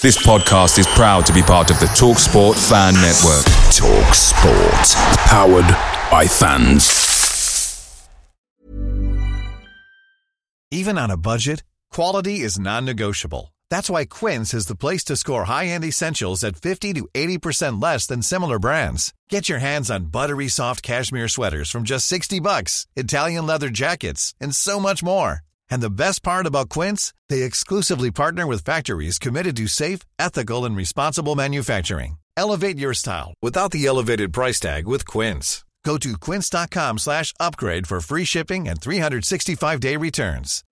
This podcast is proud to be part of the TalkSport Fan Network. TalkSport. Powered by fans. Even on a budget, quality is non negotiable. That's why Quince is the place to score high end essentials at 50 to 80% less than similar brands. Get your hands on buttery soft cashmere sweaters from just 60 bucks, Italian leather jackets, and so much more. And the best part about Quince, they exclusively partner with factories committed to safe, ethical, and responsible manufacturing. Elevate your style without the elevated price tag with Quince. Go to quince.com slash upgrade for free shipping and 365-day returns.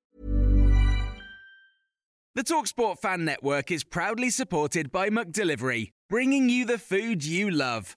The TalkSport Fan Network is proudly supported by McDelivery, bringing you the food you love.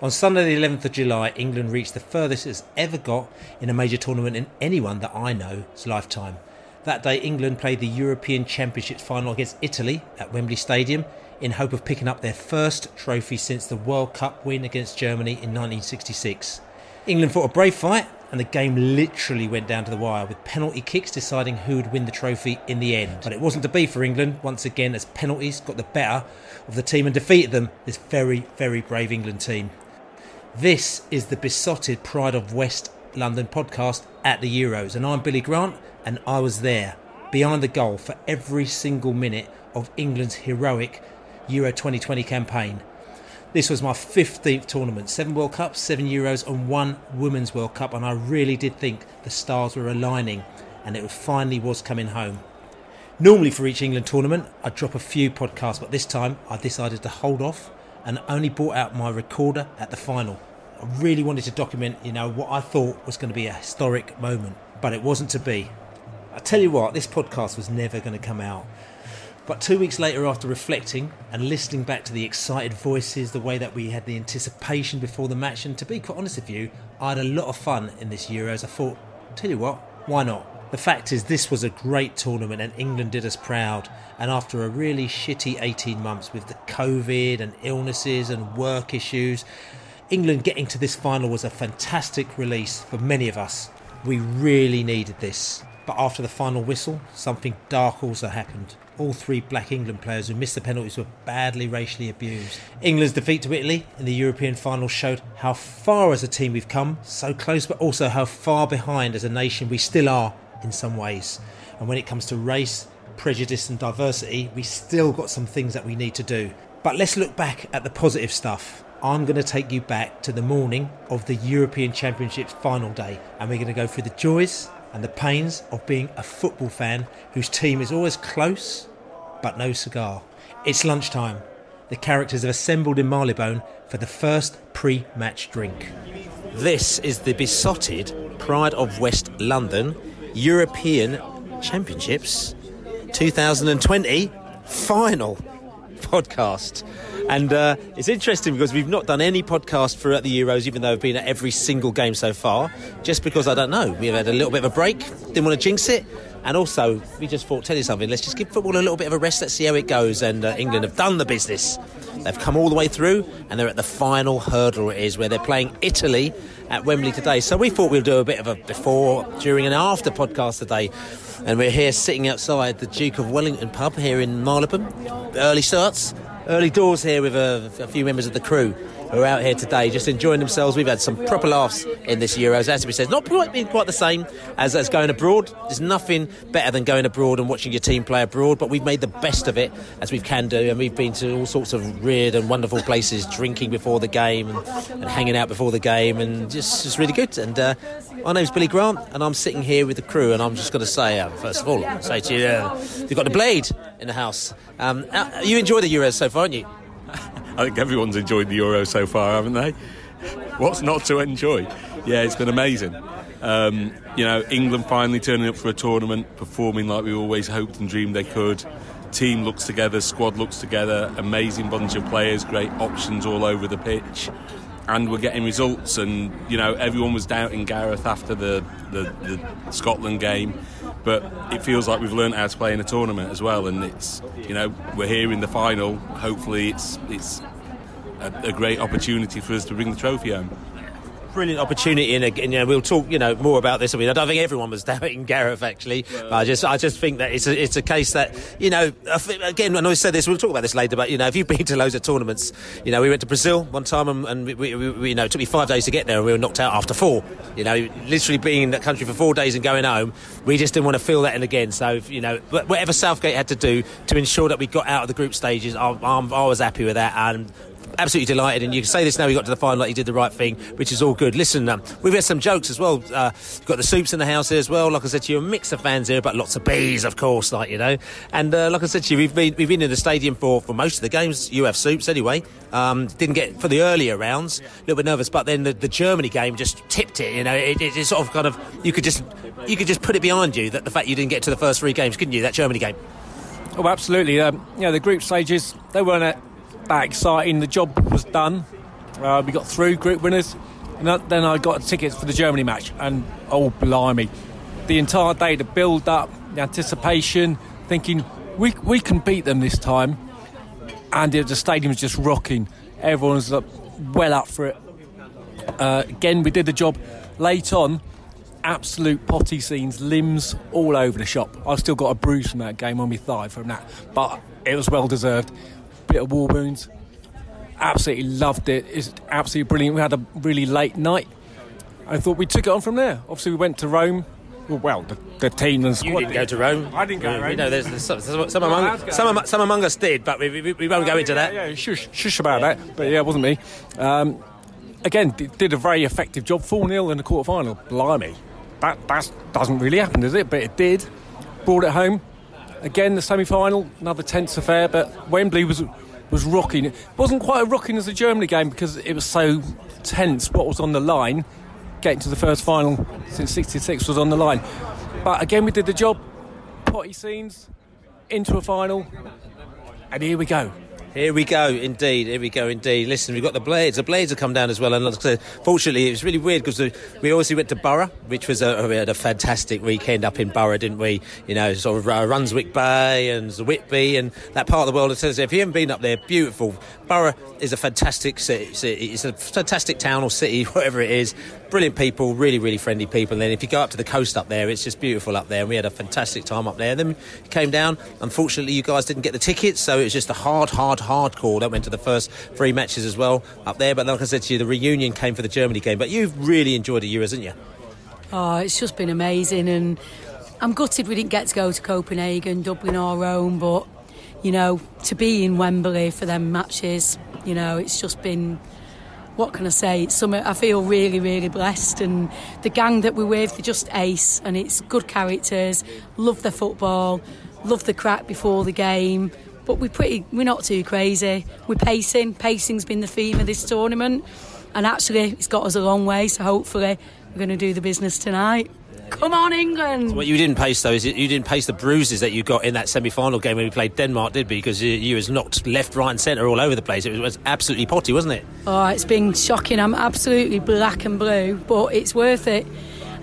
On Sunday, the 11th of July, England reached the furthest it's ever got in a major tournament in anyone that I know's lifetime. That day, England played the European Championships final against Italy at Wembley Stadium in hope of picking up their first trophy since the World Cup win against Germany in 1966. England fought a brave fight, and the game literally went down to the wire, with penalty kicks deciding who would win the trophy in the end. But it wasn't to be for England once again, as penalties got the better of the team and defeated them, this very, very brave England team. This is the Beesotted Pride of West London podcast at the Euros, and I'm Billy Grant, and I was there behind the goal for every single minute of England's heroic Euro 2020 campaign. This was my 15th tournament, seven World Cups, seven Euros, and one Women's World Cup, and I really did think the stars were aligning and it finally was coming home. Normally, for each England tournament, I'd drop a few podcasts, but this time I decided to hold off and only brought out my recorder at the final. I really wanted to document, you know, what I thought was going to be a historic moment, but it wasn't to be. I tell you what, this podcast was never going to come out. But two weeks later, after reflecting and listening back to the excited voices, the way that we had the anticipation before the match, and to be quite honest with you, I had a lot of fun in this Euros. I thought, tell you what, why not? The fact is, this was a great tournament and England did us proud. And after a really shitty 18 months with the COVID and illnesses and work issues, England getting to this final was a fantastic release for many of us. We really needed this. But after the final whistle, something dark also happened. All three black England players who missed the penalties were badly racially abused. England's defeat to Italy in the European final showed how far as a team we've come, so close, but also how far behind as a nation we still are in some ways. And when it comes to race, prejudice, and diversity, we still got some things that we need to do. But let's look back at the positive stuff. I'm going to take you back to the morning of the European Championships final day, and we're going to go through the joys and the pains of being a football fan whose team is always close but no cigar. It's lunchtime. The characters have assembled in Marylebone for the first pre match drink. This is the Beesotted Pride of West London European Championships 2020 final podcast. And uh, it's interesting because we've not done any podcast throughout the Euros, even though I've been at every single game so far, just because I don't know. We've had a little bit of a break, didn't want to jinx it. And also, we just thought, tell you something, let's just give football a little bit of a rest, let's see how it goes. And uh, England have done the business. They've come all the way through, and they're at the final hurdle, it is, where they're playing Italy at Wembley today. So we thought we'd do a bit of a before, during, and after podcast today. And we're here sitting outside the Duke of Wellington pub here in Marylebone. Early starts, early doors here with a, a few members of the crew. Who are out here today just enjoying themselves. We've had some proper laughs in this Euros, as we said. Not quite been quite the same as, as going abroad. There's nothing better than going abroad and watching your team play abroad, but we've made the best of it as we can do, and we've been to all sorts of weird and wonderful places, drinking before the game and, and hanging out before the game, and just, just really good. And uh, my name's Billy Grant, and I'm sitting here with the crew, and I'm just going to say, uh, first of all, say to you, uh, you've got the blade in the house. Um, uh, you enjoy the Euros so far, haven't you? I think everyone's enjoyed the Euro so far, haven't they? What's not to enjoy? Yeah, it's been amazing. Um, you know, England finally turning up for a tournament, performing like we always hoped and dreamed they could. Team looks together, squad looks together, amazing bunch of players, great options all over the pitch. And we're getting results, and you know everyone was doubting Gareth after the, the, the Scotland game, but it feels like we've learned how to play in a tournament as well. And it's you know we're here in the final. Hopefully, it's it's a, a great opportunity for us to bring the trophy home brilliant opportunity, and again, you know, we'll talk, you know, more about this. I mean, I don't think everyone was doubting Gareth actually. Well, I just, I just think that it's a, it's a case that, you know, again, I know I said this. We'll talk about this later, but you know, if you've been to loads of tournaments, you know, we went to Brazil one time, and, and we, we, we, you know, it took me five days to get there, and we were knocked out after four. You know, literally being in that country for four days and going home, we just didn't want to feel that in again. So, you know, whatever Southgate had to do to ensure that we got out of the group stages, I, I, I was happy with that, and absolutely delighted. And you can say this now, we got to the final, like you did the right thing, which is all good. Listen, um, we've had some jokes as well. Uh, you've got the soups in the house here as well. Like I said to you, a mix of fans here, but lots of bees, of course, like, you know. And uh, like I said to you, we've been, we've been in the stadium for, for most of the games. You have soups anyway. Um, didn't get for the earlier rounds, a little bit nervous, but then the, the Germany game just tipped it. You know, it, it, it, sort of kind of you could just you could just put it behind you that the fact you didn't get to the first three games, couldn't you? That Germany game. Oh, absolutely. Um, know, the group stages they weren't that exciting. The job was done. Uh, we got through group winners, and then I got tickets for the Germany match. And oh, blimey, the entire day, the build up, the anticipation, thinking we we can beat them this time, and the stadium was just rocking. Everyone's well up for it. Uh, again, we did the job late on. Absolute potty scenes, limbs all over the shop. I've still got a bruise from that game on my thigh from that, but it was well deserved bit of war wounds. Absolutely loved it. It's absolutely brilliant. We had a really late night. I thought we took it on from there. Obviously, we went to Rome. Well, well the, the team and squad. You didn't go to Rome. I didn't go to Rome. You know, there's, there's some, some, among, some, some, among us did, but we, we, we won't go into that. Yeah, yeah, shush, shush about that. But yeah, it wasn't me. Um, again, did a very effective job. 4 0 in the quarter final. Blimey. That that's, doesn't really happen, does it? But it did. Brought it home. Again, the semi final, another tense affair, but Wembley was was rocking. It wasn't quite as rocking as the Germany game because it was so tense what was on the line. Getting to the first final since 66 was on the line. But again, we did the job. Potty scenes, into a final, and here we go. Here we go, indeed. Here we go, indeed. Listen, we've got the Blades. The Blades have come down as well. And like I said, fortunately, it was really weird because we obviously went to Borough, which was a, we had a fantastic weekend up in Borough, didn't we? You know, sort of uh, Runswick Bay and Whitby and that part of the world. It says if you haven't been up there, beautiful. Borough is a fantastic city. It's a fantastic town or city, whatever it is. Brilliant people, really, really friendly people. And then if you go up to the coast up there, it's just beautiful up there. And we had a fantastic time up there. Then we came down. Unfortunately, you guys didn't get the tickets, so it was just a hard, hard, hard call. That went to the first three matches as well up there. But like I said to you, the reunion came for the Germany game. But you've really enjoyed the Euros, haven't you? Oh, it's just been amazing. And I'm gutted we didn't get to go to Copenhagen, Dublin, or Rome, but you know, to be in Wembley for them matches, you know, it's just been. What can I say? It's I feel really, really blessed, and the gang that we're with, they're just ace, and it's good characters. Love the football, love the crack before the game, but we're pretty, we're not too crazy. We're pacing. Pacing's been the theme of this tournament, and actually, it's got us a long way. So hopefully, we're going to do the business tonight. Come on, England! So what you didn't pace though is you didn't pace the bruises that you got in that semi-final game when we played Denmark, did we? Because you, you was knocked left, right, and centre all over the place. It was, was absolutely potty, wasn't it? Oh, it's been shocking. I'm absolutely black and blue, but it's worth it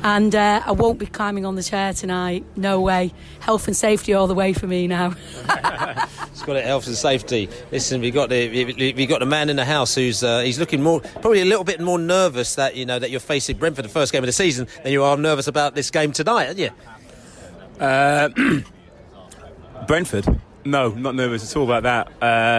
and uh, I won't be climbing on the chair tonight. No way. Health and safety all the way for me now. it's got it, health and safety. Listen, we got the we got the man in the house who's uh, he's looking more probably a little bit more nervous that you know that you're facing Brentford the first game of the season than you are nervous about this game tonight, aren't you? Uh, Brentford. No, not nervous at all about that.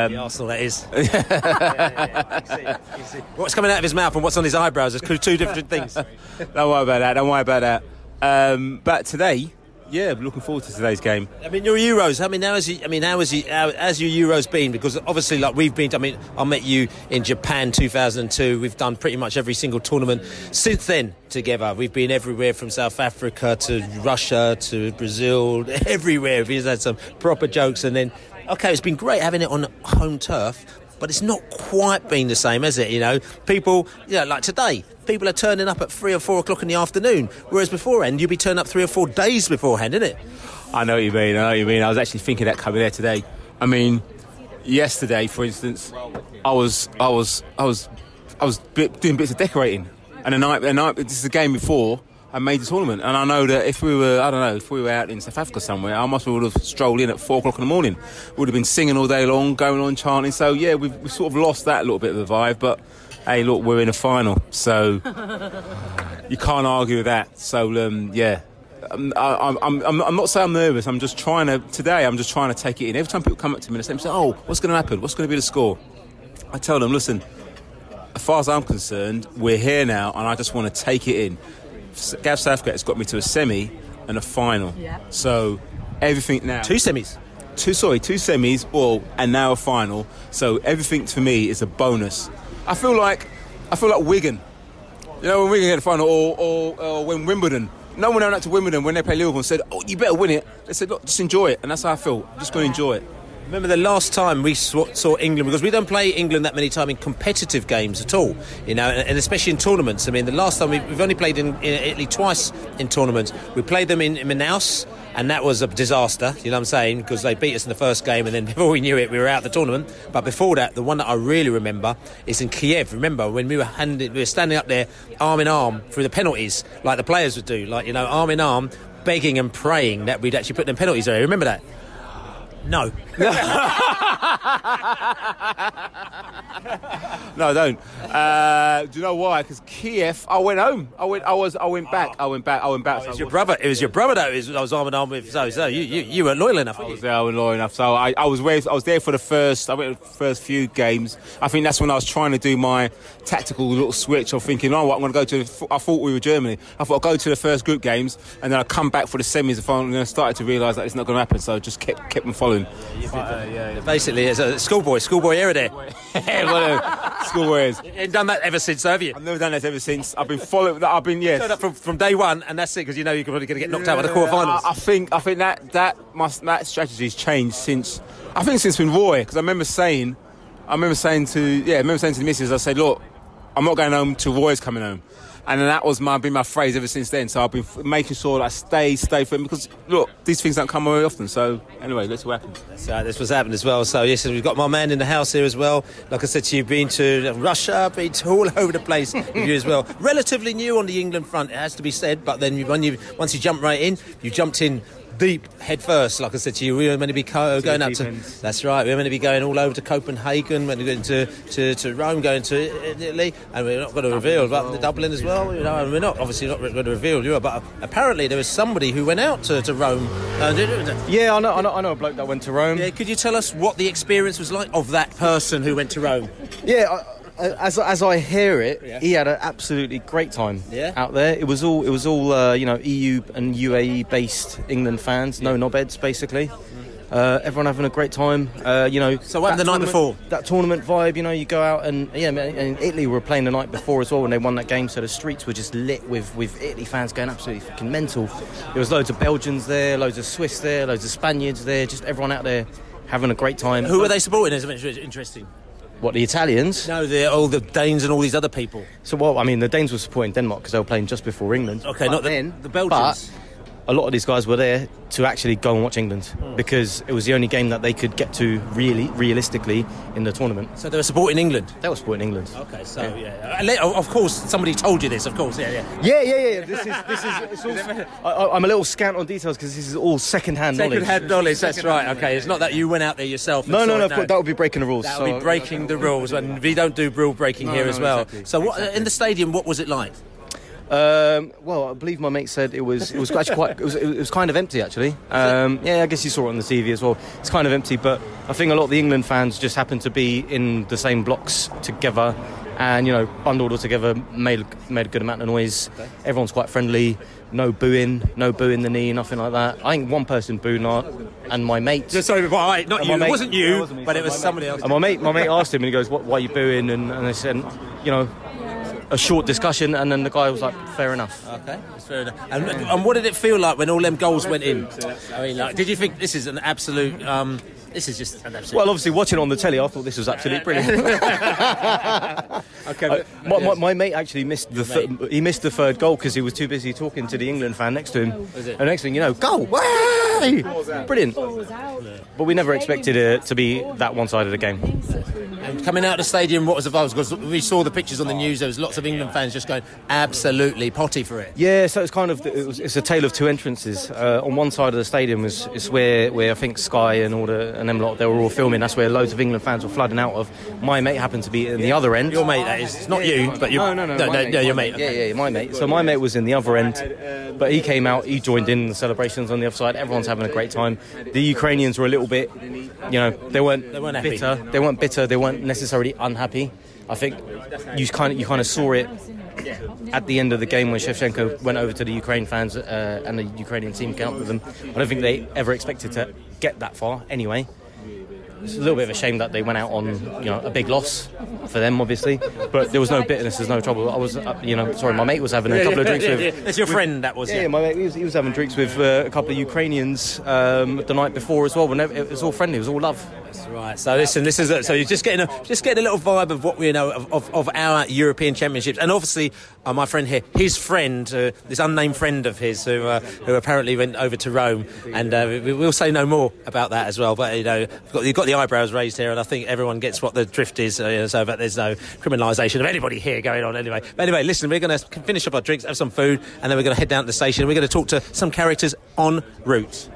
Um, The Arsenal, that is. What's coming out of his mouth and what's on his eyebrows is two different things. don't worry about that. Don't worry about that. Um, but today, yeah, looking forward to today's game. I mean, your Euros. I mean, how has you, I mean, how has you, how has your Euros been? Because obviously, like we've been. I mean, I met you in Japan 2002. We've done pretty much every single tournament since then together. We've been everywhere from South Africa to Russia to Brazil, everywhere. We've had some proper jokes, and then okay, it's been great having it on home turf. But it's not quite been the same, has it? You know, people, you know, like today, people are turning up at three or four o'clock in the afternoon, whereas beforehand you'd be turning up three or four days beforehand, isn't it? I know what you mean. I know what you mean. I was actually thinking that coming there today. I mean, yesterday, for instance, I was, I was, I was, I was doing bits of decorating, and the night, the night, this is the game before. I made the tournament, and I know that if we were, I don't know, if we were out in South Africa somewhere, I must would have strolled in at four o'clock in the morning. Would have been singing all day long, going on chanting. So yeah, we've, we've sort of lost that little bit of the vibe. But hey, look, we're in a final, so you can't argue with that. So um, yeah, I'm, I'm, I'm, I'm not saying I'm nervous. I'm just trying to today. I'm just trying to take it in. Every time people come up to me and say, "Oh, what's going to happen? What's going to be the score?" I tell them, "Listen, as far as I'm concerned, we're here now, and I just want to take it in." Gav Southgate has got me to a semi and a final. Yeah. So everything now. Two semis. Two sorry, two semis, all and now a final. So everything to me is a bonus. I feel like I feel like Wigan. You know when Wigan get the final, or, or, or when Wimbledon. No one went out to Wimbledon when they played Liverpool and said, "Oh, you better win it." They said, "Look, just enjoy it," and that's how I feel. I'm just going to enjoy it. Remember the last time we saw, England because we don't play England that many times in competitive games at all, you know, and, especially in tournaments. I mean, the last time we, we've only played in, in Italy twice in tournaments. We played them in, in Manaus, and that was a disaster. You know what I'm saying? Because they beat us in the first game, and then before we knew it, we were out of the tournament. But before that, the one that I really remember is in Kiev. Remember when we were handing, we were standing up there arm in arm through the penalties, like the players would do, like you know, arm in arm, begging and praying that we'd actually put them penalties there. Remember that? No. No, I don't. Uh, do you know why? Because Kiev, I went home. I went. I was. I went back. I went back. I went back. It was your brother. It was your brother that was, I was arm in arm with. So, so you, you, you weren't loyal enough. I was there. I was loyal enough. So I, I was where, I was there for the first. I went the first few games. I think that's when I was trying to do my tactical little switch of thinking, oh, what I'm going to go to. The, I thought we were Germany. I thought I'll go to the first group games and then I'd come back for the semis and final. And then I started to realise that it's not going to happen. So I just kept kept them following. Basically, it's a schoolboy, schoolboy era there. well, uh, schoolboys. You ain't done that ever since, have you? I've never done that ever since. I've been following. That. I've been yes. Up from, from day one, and that's it because you know you're probably going to get knocked out by the quarterfinals. I, I think I think that that must that strategy's changed since I think since been Roy because I remember saying I remember saying to yeah I remember saying to the missus I said look I'm not going home till Roy's coming home and that was my been my phrase ever since then so I've been making sure that I stay stay for him because look these things don't come very often so anyway let's see what happens this was happening as well. So yes, we've got my man in the house here as well. Like I said to you, been to Russia, been to all over the place with you as well. Relatively new on the England front, it has to be said. But then you, when you once you jump right in, you jumped in deep head first. Like I said to you, we were meant to be co- going up to. ends. That's right. We were meant to be going all over to Copenhagen, meant to going to, to, to Rome, going to Italy, and we're not going to reveal. But the Dublin as well. You know, and we're not obviously not going to reveal Europe. But apparently there was somebody who went out to, to Rome. Uh, Yeah, I know, I know, I know a bloke that went to Rome. yeah, could you tell us what the experience was like of that person who went to Rome? Yeah, I- as as I hear it, he had an absolutely great time Yeah. out there. It was all it was all uh, you know EU and UAE based England fans, no knobheads basically. Uh, everyone having a great time. Uh, you know. So what the night before? That tournament vibe. You know, you go out and yeah, and Italy were playing the night before as well when they won that game. So the streets were just lit with with Italy fans going absolutely fucking mental. There was loads of Belgians there, loads of Swiss there, loads of Spaniards there. Just everyone out there having a great time. Who were they supporting? Is interesting? What the Italians? No, the all the Danes and all these other people. So, well, I mean, the Danes were supporting Denmark because they were playing just before England. Okay, But not the- then the Belgians. But a lot of these guys were there to actually go and watch England because it was the only game that they could get to really, realistically, in the tournament. So they were supporting England. They were supporting England. Okay, so yeah, Uh, le- of course somebody told you this. Of course, yeah, yeah. Yeah, yeah, yeah. This is this is. It's all, I, I'm a little scant on details because this is all second-hand knowledge. Second-hand knowledge. That's right. Okay, it's not that you went out there yourself. and No, no, no. That would be breaking the rules. That so- would be breaking the rules, and we don't do rule breaking No, here no, as well. exactly, so, what in the stadium? What was it like? Um, well, I believe my mate said it was it was actually quite it was, it was kind of empty actually. Um, yeah, I guess you saw it on the TV as well. It's kind of empty, but I think a lot of the England fans just happened to be in the same blocks together, and you know bundled all together, made made a good amount of noise. Everyone's quite friendly. No booing, no booing the knee, nothing like that. I think one person booed, not- and my mate. Just sorry, why? Not you. mate- it wasn't Yeah, you, it wasn't me, but it was my mate. somebody else. And my mate, my mate asked him, and he goes, "What? Why are you booing?" And, and I said, "You know, a short discussion." And then the guy was like, "Fair enough." Okay, that's fair enough. And, and what did it feel like when all them goals went in? I mean, like, did you think this is an absolute? Um, this is just an absolute. Well, obviously, watching on the telly, I thought this was absolutely brilliant. okay, Uh, my, my, my mate actually missed the th- he missed the third goal because he was too busy talking to the England fan next to him. Was? And next thing you know, goal! Way! Brilliant. But we never expected it to be that one side of the game. And coming out of the stadium, what was the vibes? Because we saw the pictures on the news. There was lots of England fans just going absolutely potty for it. Yeah, so it's kind of it was, it's a tale of two entrances. Uh, on one side of the stadium is, is where, where I think Sky and all the and them lot they were all filming. That's where loads of England fans were flooding out of. My mate happened to be in the other end. Your mate, that is. It's not you, but you. No, no, no, no, no, mate, no, your my mate. Yeah, yeah, my mate. So my mate was in the other end, but he came out. He joined in the celebrations on the other side. Everyone's having a great time. The Ukrainians were a little bit, you know, they weren't, They weren't happy. bitter. They weren't bitter. They weren't necessarily unhappy. I think you kind of you kind of saw it at the end of the game when Shevchenko went over to the Ukraine fans uh, and the Ukrainian team came up with them. I don't think they ever expected to get that far. Anyway, it's a little bit of a shame that they went out on you know a big loss for them, obviously. But there was no bitterness, there's no trouble. I was, uh, you know, sorry, my mate was having a couple of drinks with. That's your friend. That was. Yeah, yeah, my mate, he was, he was having drinks with uh, a couple of Ukrainians um, the night before as well. When it was all friendly, it was all love. Right. So listen, this is a, so you're just getting a just getting a little vibe of what we know of, of, of our European Championships, and obviously uh, my friend here, his friend, uh, this unnamed friend of his, who uh, who apparently went over to Rome, and uh, we, we'll say no more about that as well. But you know, you've got, you've got the eyebrows raised here, and I think everyone gets what the drift is. Uh, so, but there's no criminalisation of anybody here going on anyway. But anyway, listen, we're going to finish up our drinks, have some food, and then we're going to head down to the station. We're going to talk to some characters en route.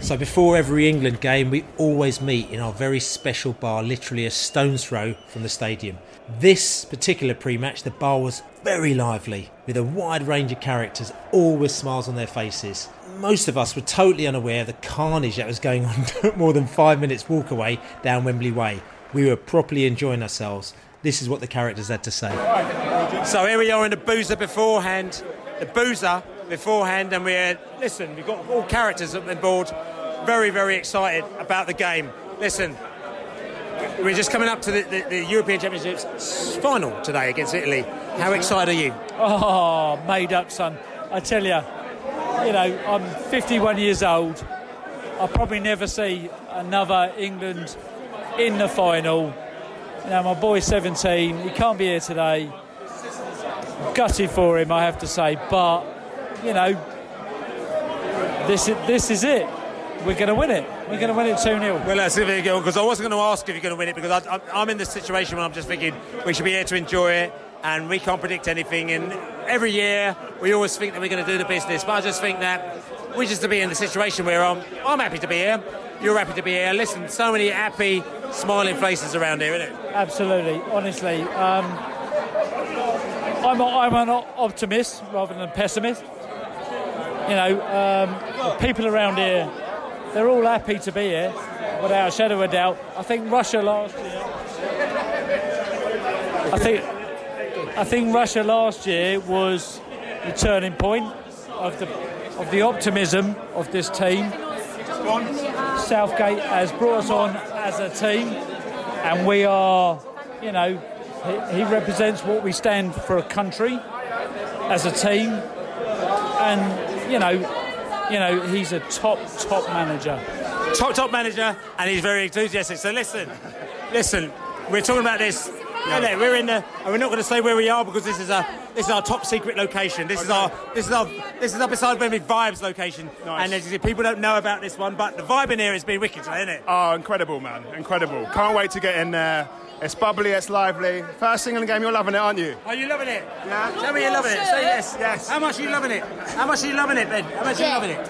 So before every England game, we always meet in our very special bar, literally a stone's throw from the stadium. This particular pre-match, the bar was very lively, with a wide range of characters, all with smiles on their faces. Most of us were totally unaware of the carnage that was going on more than five minutes walk away down Wembley Way. We were properly enjoying ourselves. This is what the characters had to say. So here we are in the boozer beforehand, the boozer beforehand, and we're listen. We've got all characters on the board, very very excited about the game. Listen, we're just coming up to the, the, the European Championships final today against Italy. How excited are you? Oh, made up, son. I tell you, you know, I'm 51 years old. I'll probably never see another England in the final. Know, my boy's 17. He can't be here today. Gutted for him, I have to say. But, you know, this is, this is it. We're going to win it. We're going to win it 2 0. Well, let's see if we go because I wasn't going to ask if you're going to win it because I, I, I'm in this situation where I'm just thinking we should be here to enjoy it and we can't predict anything. And every year we always think that we're going to do the business, but I just think that we just to be in the situation where I'm, I'm happy to be here. You're happy to be here. Listen, so many happy, smiling faces around here, isn't it? Absolutely, honestly. Um, I'm, a, I'm an optimist rather than a pessimist. You know, um, people around here, they're all happy to be here, without a shadow of a doubt. I think Russia last year. I think, I think Russia last year was the turning point of the of the optimism of this team. Southgate has brought us on as a team, and we are, you know, he, he represents what we stand for a country as a team, and you know, you know, he's a top top manager. top top manager, and he's very enthusiastic. So listen, listen, we're talking about this. Yeah. no, we're in the, and we're not going to say where we are because this is a this is our top secret location. This is our this is our this is our beside Wembley vibes location. And as you see, people don't know about this one, but the vibe in here has been wicked today, isn't it? Oh, incredible, man. Incredible. Can't wait to get in there. It's bubbly, it's lively. First England game, you're loving it, aren't you? Are you loving it? Yeah. Tell me you're loving it. Say yes. Yes. How much are you loving it? How much are you loving it, Ben? How much are you loving it?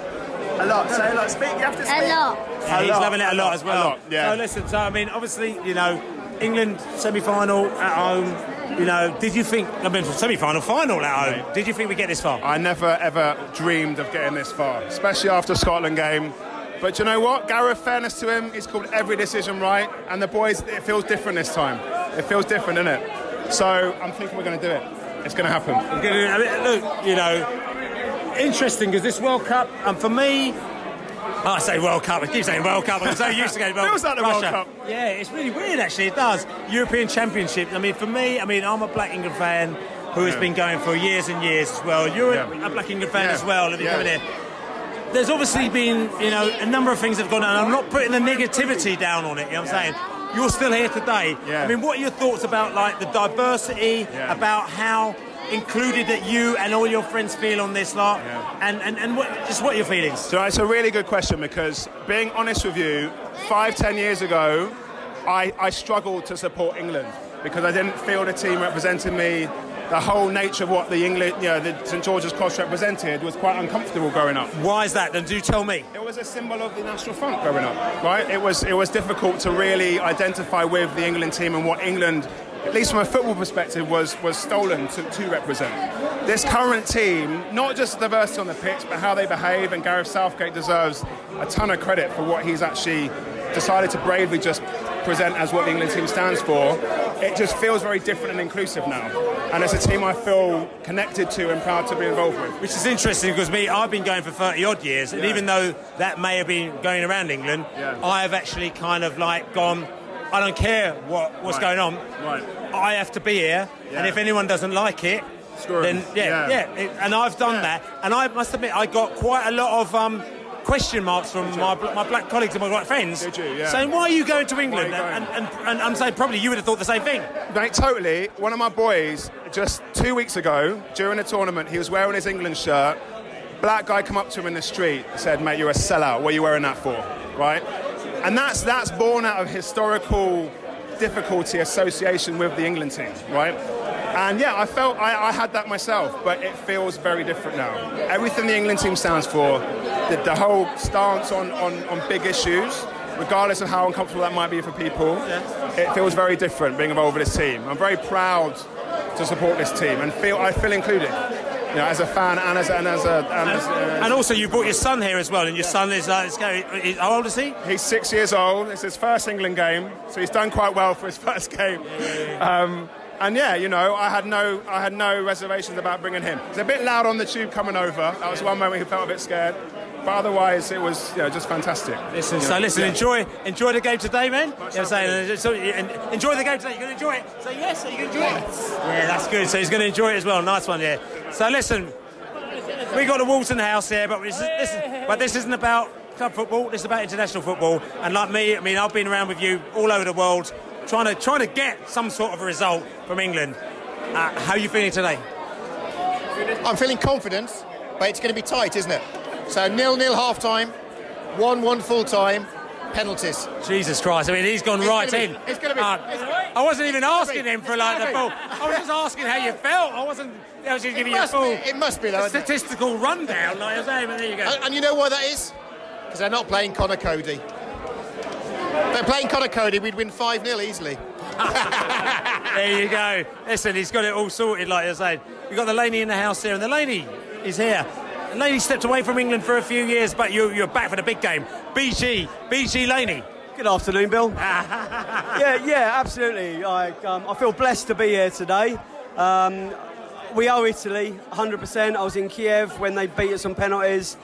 A lot. Say a lot. Speak. You have to speak. A lot. Yeah, he's loving it a lot as well. A lot, yeah. So listen, so I mean, obviously, you know, England semi-final at home. You know, did you think? I mean, semi-final, final at home. Did you think we'd get this far? I never ever dreamed of getting this far, especially after Scotland game. But you know what? Gareth, fairness to him, he's called every decision right, and the boys, it feels different this time. It feels different, isn't it? So I'm thinking we're going to do it. It's going to happen. I mean, look, you know, interesting because this World Cup, and for me, I say World Cup. I keep saying World Cup. I'm so used to going. Well, Feels like the Russia. World Cup. Yeah, it's really weird. Actually, it does. European Championship. I mean, for me, I mean, I'm a Black England fan who has Yeah. been going for years and years as well. You're Yeah. a Black England fan Yeah. as well. Have you Yeah. coming here? There's obviously been, you know, a number of things that have gone on. I'm not putting the negativity down on it. You know what I'm saying? You're still here today. Yeah. I mean, what are your thoughts about like the diversity, Yeah. about how included that you and all your friends feel on this lot, and and, and what, just what are your feelings? So it's a really good question because, being honest with you, five, ten years ago, I, I struggled to support England because I didn't feel the team represented me. The whole nature of what the England, you know, the St George's Cross represented was quite uncomfortable growing up. Why is that? Then do tell me. It was a symbol of the National Front growing up, right? It was it was difficult to really identify with the England team and what England, at least from a football perspective, was was stolen to, to represent. This current team, not just the diversity on the pitch, but how they behave, and Gareth Southgate deserves a ton of credit for what he's actually decided to bravely just present as what the England team stands for. It just feels very different and inclusive now, and it's a team I feel connected to and proud to be involved with. Which is interesting because me, I've been going for 30 odd years, and Yeah. even though that may have been going around England, Yeah. I have actually kind of like gone, I don't care what, what's Right. going on. Right. I have to be here, Yeah. and if anyone doesn't like it, Screw then yeah, Yeah. yeah. and I've done that, and I must admit, I got quite a lot of um, question marks from my, my black colleagues and my white friends Did you? Yeah. saying, "Why are you going to England?" Are And, and, and I'm saying probably you would have thought the same thing. Mate, totally. One of my boys, just two weeks ago, during a tournament, he was wearing his England shirt. Black guy come up to him in the street, said, "Mate, you're a sellout. What are you wearing that for?" Right? And that's that's born out of historical difficulty association with the England team, right? And yeah, I felt I, I had that myself, but it feels very different now. Everything the England team stands for, the, the whole stance on, on, on big issues, regardless of how uncomfortable that might be for people, it feels very different being involved with this team. I'm very proud to support this team and feel I feel included. You know, as a fan and as, and as a and, as, uh, And also, you brought your son here as well, and your son is, uh, going, is- how old is he? He's six years old. It's his first England game, so he's done quite well for his first game. Um, and yeah, you know, I had no, I had no reservations about bringing him. It's a bit loud on the tube coming over. That was one moment he felt a bit scared, but otherwise it was, you know, just fantastic. Listen, You so know, listen, yeah. enjoy enjoy the game today, man. You know what I'm saying? So, enjoy the game today. You're going to enjoy it. So yes, are you going to enjoy it? Yeah, that's good. So he's going to enjoy it as well. Nice one, yeah. So listen, we got the Walton House here, but this, is, listen, but this isn't about club football. This is about international football. And like me, I mean, I've been around with you all over the world, trying to trying to get some sort of a result from England. Uh, how are you feeling today? I'm feeling confident, but it's going to be tight, isn't it? So nil nil half time, one one full time, penalties. Jesus Christ! I mean, he's gone It's right be- in. it's gonna be- Uh, I wasn't even asking him for like the be. I was just asking how you felt. I wasn't. I was just giving you a full. be- it must be, though? Statistical rundown, like I was saying. But there you go. And, and you know why that is? Because they're not playing Conor Coady. If they're playing Conor Coady, we'd win 5 0 easily. there you go. Listen, he's got it all sorted, like I said. We've got the lady in the house here, and the lady is here. The lady stepped away from England for a few years, but you, you're back for the big game. BG, BG Laney. Good afternoon, Bill. yeah, yeah, absolutely. I, um, I feel blessed to be here today. Um, we owe Italy 100%. I was in Kiev when they beat us on penalties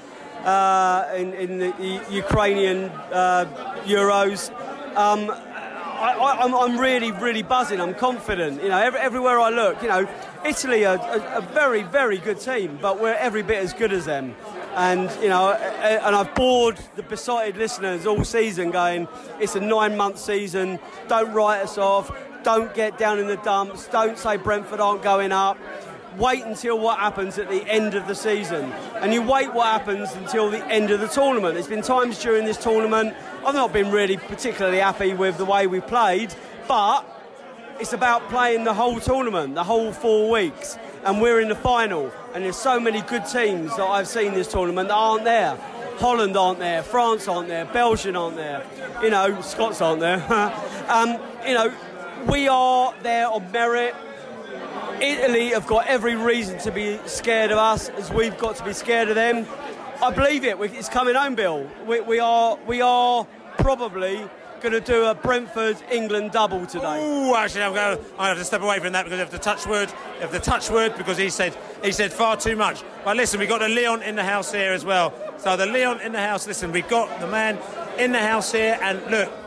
uh, in, in the Ukrainian uh, Euros. Um, I, I'm really, really buzzing. I'm confident. You know, every, everywhere I look, you know, Italy are a, a very, very good team, but we're every bit as good as them. And you know, and I've bored the Beesotted listeners all season, going, it's a nine-month season. Don't write us off. Don't get down in the dumps. Don't say Brentford aren't going up. Wait until what happens at the end of the season. And you wait what happens until the end of the tournament. There's been times during this tournament I've not been really particularly happy with the way we played, but it's about playing the whole tournament, the whole four weeks. And we're in the final. And there's so many good teams that I've seen this tournament that aren't there. Holland aren't there, France aren't there, Belgium aren't there, you know, Scots aren't there. um, you know, we are there on merit. Italy have got every reason to be scared of us, as we've got to be scared of them. I believe it. It's coming home, Bill. We, we are we are probably going to do a Brentford England double today. Oh, actually, I'm going. I have to step away from that because of the touch word. Of the touch word because he said he said far too much. But listen, we've got the Leon in the house here as well. So the Leon in the house. Listen, we've got the man in the house here, and look.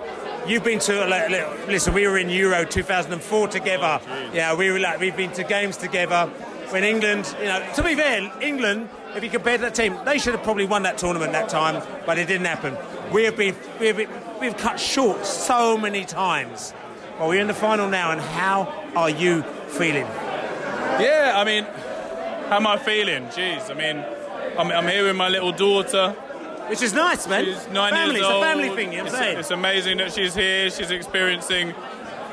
You've been to a listen. We were in Euro 2004 together. Oh, yeah, we were like we've been to games together. When England, you know, to be fair, England, if you compare that team, they should have probably won that tournament that time, but it didn't happen. We have been, we have been we've cut short so many times. Well, we're in the final now, and how are you feeling? Yeah, I mean, how am I feeling? Jeez, I mean, I'm, I'm here with my little daughter. Which is nice, man. She's nine family, years it's a family thing, you know what I'm it's, saying? it's amazing that she's here. She's experiencing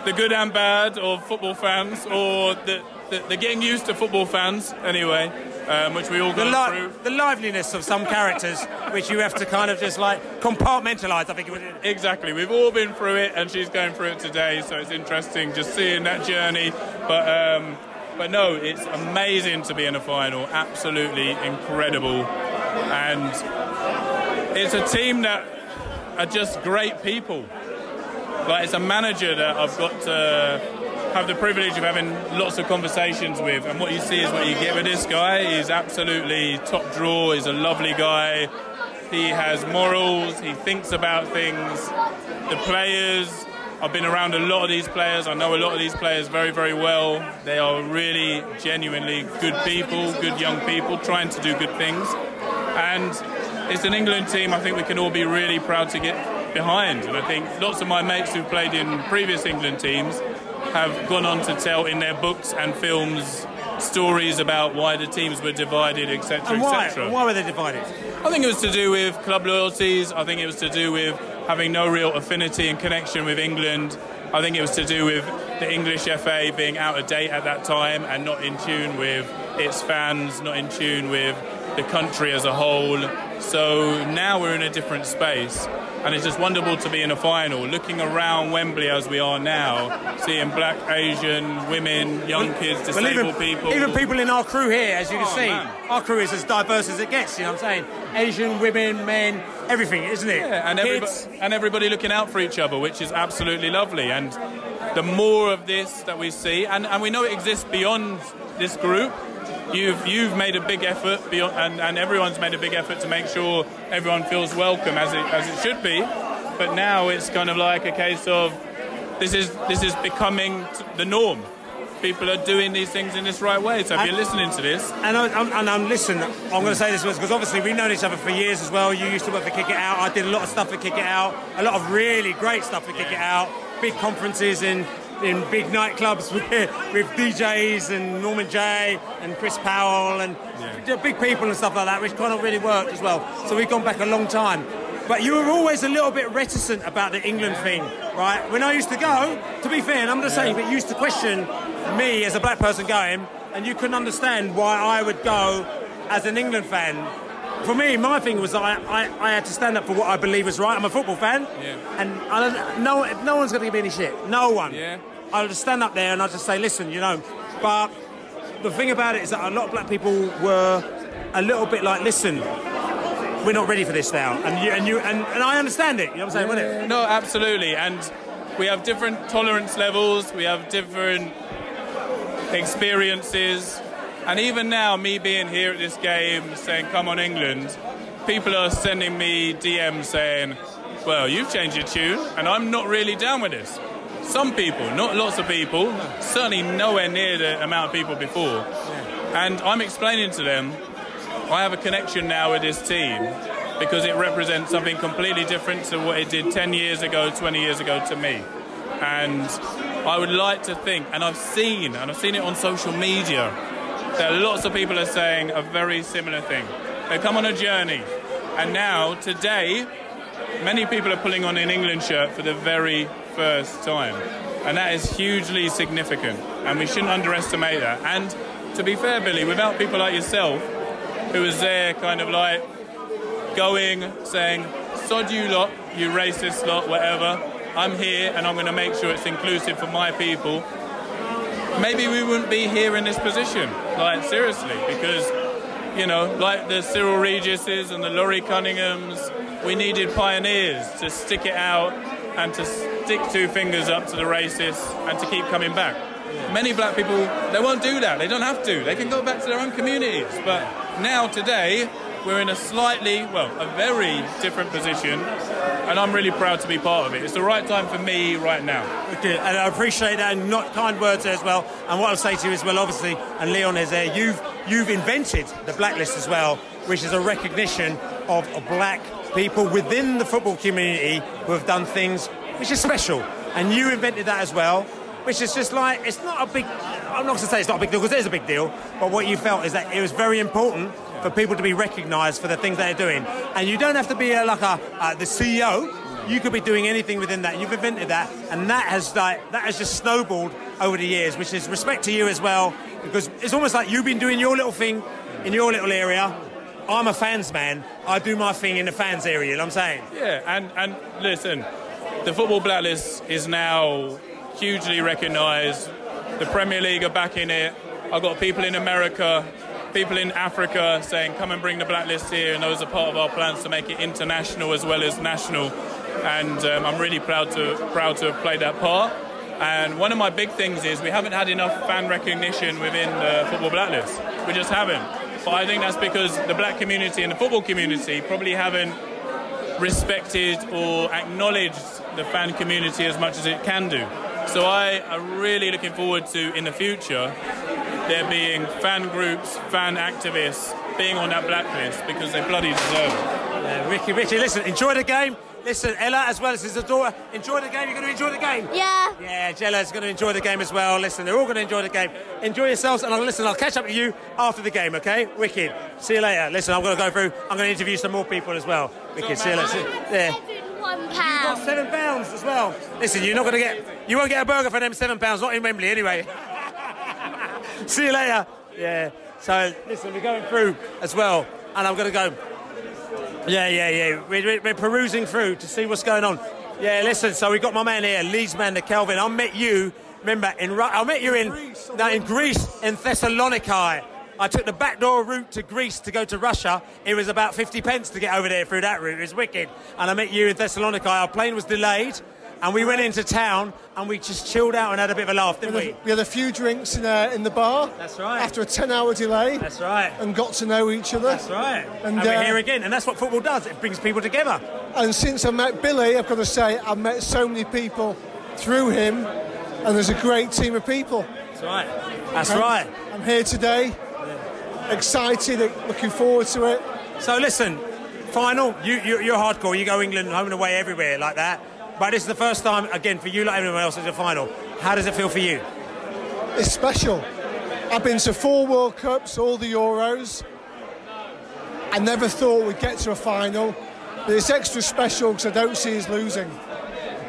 the good and bad of football fans, or the, the, the getting used to football fans, anyway, um, which we all go li- through. the liveliness of some characters, which you have to kind of just like compartmentalise. I think it was. Exactly, we've all been through it, and she's going through it today, so it's interesting just seeing that journey. But um, but no, it's amazing to be in a final. Absolutely incredible, and it's a team that are just great people. Like it's a manager that I've got to have the privilege of having lots of conversations with, and what you see is what you get with this guy. He's absolutely top draw. He's a lovely guy. He has morals. He thinks about things. The players. I've been around a lot of these players. I know a lot of these players very, very well. They are really, genuinely good people, good young people, trying to do good things. And it's an England team I think we can all be really proud to get behind. And I think lots of my mates who've played in previous England teams have gone on to tell in their books and films stories about why the teams were divided, etc., etc. Why were they divided? I think it was to do with club loyalties. I think it was to do with having no real affinity and connection with England. I think it was to do with the English FA being out of date at that time and not in tune with its fans, not in tune with the country as a whole. So now we're in a different space. And it's just wonderful to be in a final, looking around Wembley as we are now, seeing black, Asian, women, young kids, Well, disabled even, people. Even people in our crew here, as you can Oh, see, man. our crew is as diverse as it gets. You know what I'm saying? Asian, women, men, everything, isn't it? Yeah, and Kids. everybody, and everybody looking out for each other, which is absolutely lovely. And the more of this that we see, and, and we know it exists beyond this group. You've you've made a big effort, beyond, and, and everyone's made a big effort to make sure everyone feels welcome as it as it should be. But now it's kind of like a case of this is this is becoming the norm. People are doing these things in this right way. So if And- you're listening to this, And I'm, I'm, and I'm listen. I'm going to say this because obviously we've known each other for years as well. You used to work for Kick It Out. I did a lot of stuff for Kick It Out. A lot of really great stuff for Kick It Out. Big conferences in in big nightclubs with, with DJs and Norman Jay and Chris Powell and big people and stuff like that, which kind of really worked as well. So we've gone back a long time. But you were always a little bit reticent about the England thing, right? When I used to go, to be fair, and I'm just saying, but you used to question me as a black person going, and you couldn't understand why I would go as an England fan. For me, my thing was that I, I, I had to stand up for what I believe is right. I'm a football fan, Yeah. and I don't, no, no one's going to give me any shit. No one. Yeah. I'll just stand up there and I'll just say, listen, you know. But the thing about it is that a lot of black people were a little bit like, listen, we're not ready for this now, and you and you and, and I understand it. You know what I'm saying? wasn't it? No, absolutely. And we have different tolerance levels, we have different experiences. And even now, me being here at this game saying, come on, England, people are sending me DMs saying, well, you've changed your tune, and I'm not really down with this. Some people, not lots of people, certainly nowhere near the amount of people before. And I'm explaining to them, I have a connection now with this team because it represents something completely different to what it did 10 years ago, 20 years ago to me. And I would like to think, and I've seen, and I've seen it on social media, that lots of people are saying a very similar thing. They come on a journey, and now, today, many people are pulling on an England shirt for the very first time. And that is hugely significant, and we shouldn't underestimate that. And to be fair, Billy, without people like yourself, who was there kind of like going, saying, sod you lot, you racist lot, whatever, I'm here and I'm going to make sure it's inclusive for my people, maybe we wouldn't be here in this position. Like, seriously, because, you know, like the Cyril Regises and the Laurie Cunninghams, we needed pioneers to stick it out and to stick two fingers up to the racists and to keep coming back. Many black people, they won't do that. They don't have to. They can go back to their own communities. But now, today, we're in a slightly, well, a very different position, and I'm really proud to be part of it. It's the right time for me right now. Good, and I appreciate that, and not kind words as well. And what I'll say to you as well, obviously, and Leon is there. You've you've invented the blacklist as well, which is a recognition of a black people within the football community who have done things which is special, and you invented that as well. Which is just like it's not a big. I'm not going to say it's not a big deal because it is a big deal. But what you felt is that it was very important for people to be recognised for the things they're doing. And you don't have to be a, like a uh, the CEO. You could be doing anything within that. You've invented that, and that has like that has just snowballed over the years. Which is respect to you as well, because it's almost like you've been doing your little thing in your little area. I'm a fans man. I do my thing in the fans area. You know what I'm saying? Yeah, and and listen, the football blacklist is now hugely recognised. The Premier League are backing it. I've got people in America people in Africa saying, come and bring the blacklist here, and those are part of our plans to make it international as well as national. And um, I'm really proud to proud to have played that part. And one of my big things is we haven't had enough fan recognition within the football blacklist. We just haven't. But I think that's because the black community and the football community probably haven't respected or acknowledged the fan community as much as it can do. So I am really looking forward to in the future there being fan groups, fan activists being on that blacklist because they bloody deserve it. Yeah, Ricky, Ricky, listen, enjoy the game. Listen, Ella, as well as his daughter, enjoy the game. You're going to enjoy the game? Yeah. Yeah, Jella's going to enjoy the game as well. Listen, they're all going to enjoy the game. Enjoy yourselves, and I'll listen. I'll catch up with you after the game, okay? Wicked. See you later. Listen, I'm going to go through. I'm going to interview some more people as well. Wicked. See you later. Yeah. One You got pound. seven pounds as well. Listen, you're not going to get. You won't get a burger for them seven pounds. Not in Wembley, anyway. See you later. Yeah. So listen, we're going through as well, and I'm going to go. Yeah, yeah, yeah. We're, we're, perusing through to see what's going on. Yeah, listen. So we got my man here, Leeds man, the Kelvin. I met you. Remember, in I met you in no, in Greece, in Thessaloniki. I took the backdoor route to Greece to go to Russia. It was about 50 pence to get over there through that route. It was wicked. And I met you in Thessaloniki. Our plane was delayed, and we went into town and we just chilled out and had a bit of a laugh, didn't we? We had a few drinks in, uh, in the bar. That's right. After a 10 hour delay. That's right. And got to know each other. That's right. And, And, we're uh, here again, and that's what football does. It brings people together. And since I met Billy, I've got to say, I've met so many people through him, and there's a great team of people. That's right. That's And right. I'm here today, excited, looking forward to it. So listen, final. You, you you're hardcore. You go England home and away everywhere like that. But this is the first time again for you, like everyone else, as a final. How does it feel for you? It's special. I've been to four World Cups, all the Euros. I never thought we'd get to a final, but it's extra special because I don't see us losing.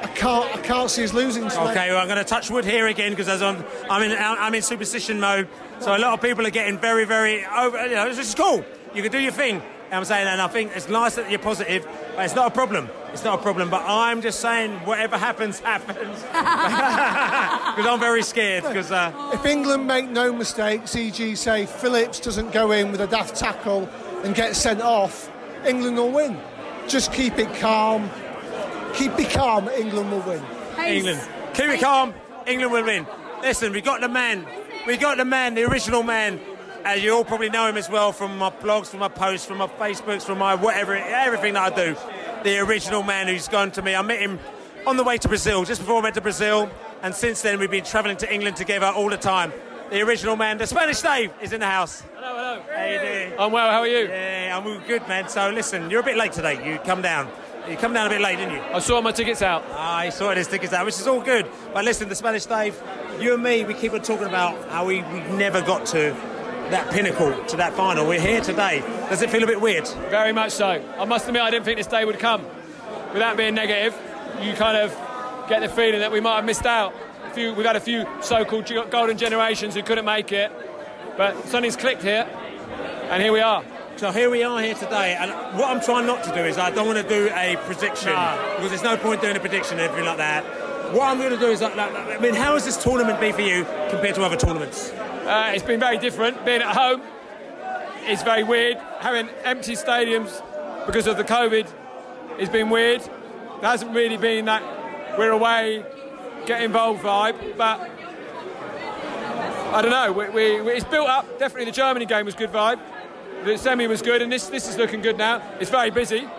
I can't, I can't see us losing. tonight. Okay, well, I'm going to touch wood here again because as I'm, I'm in, I'm in superstition mode. So a lot of people are getting very, very over. You know, this is cool. You can do your thing. I'm saying, and I think it's nice that you're positive, but it's not a problem. It's not a problem. But I'm just saying, whatever happens, happens. Because I'm very scared. Because uh, If England make no mistakes, e.g., say Phillips doesn't go in with a daft tackle and get sent off, England will win. Just keep it calm. Keep it calm, England will win. England. Keep it calm. England will win. Listen, we got the man. We got the man, the original man. As you all probably know him as well from my blogs, from my posts, from my Facebooks, from my whatever, everything that I do. The original man who's gone to me. I met him on the way to Brazil, just before I went to Brazil. And since then, we've been travelling to England together all the time. The original man, the Spanish Dave, is in the house. Hello, hello. How you doing? I'm well, how are you? Yeah, I'm all good, man. So listen, you're a bit late today. You come down. You come down a bit late, didn't you? I saw my tickets out. Ah, I saw his tickets out, which is all good. But listen, the Spanish Dave, you and me, we keep on talking about how we, we never got to that pinnacle, to that final. We're here today. Does it feel a bit weird? Very much so. I must admit, I didn't think this day would come. Without being negative, you kind of get the feeling that we might have missed out. A few, we've had a few so-called golden generations who couldn't make it, but something's clicked here, and here we are. So here we are here today, and what I'm trying not to do is I don't want to do a prediction No. because there's no point doing a prediction and everything like that. What I'm going to do is, like, like, I mean, how has this tournament been for you compared to other tournaments? Uh, it's been very different. Being at home is very weird. Having empty stadiums because of the COVID has been weird. There hasn't really been that we're away, get involved vibe, but I don't know. We, we, we- it's built up. Definitely the Germany game was good vibe. The semi was good, and this this is looking good now. It's very busy.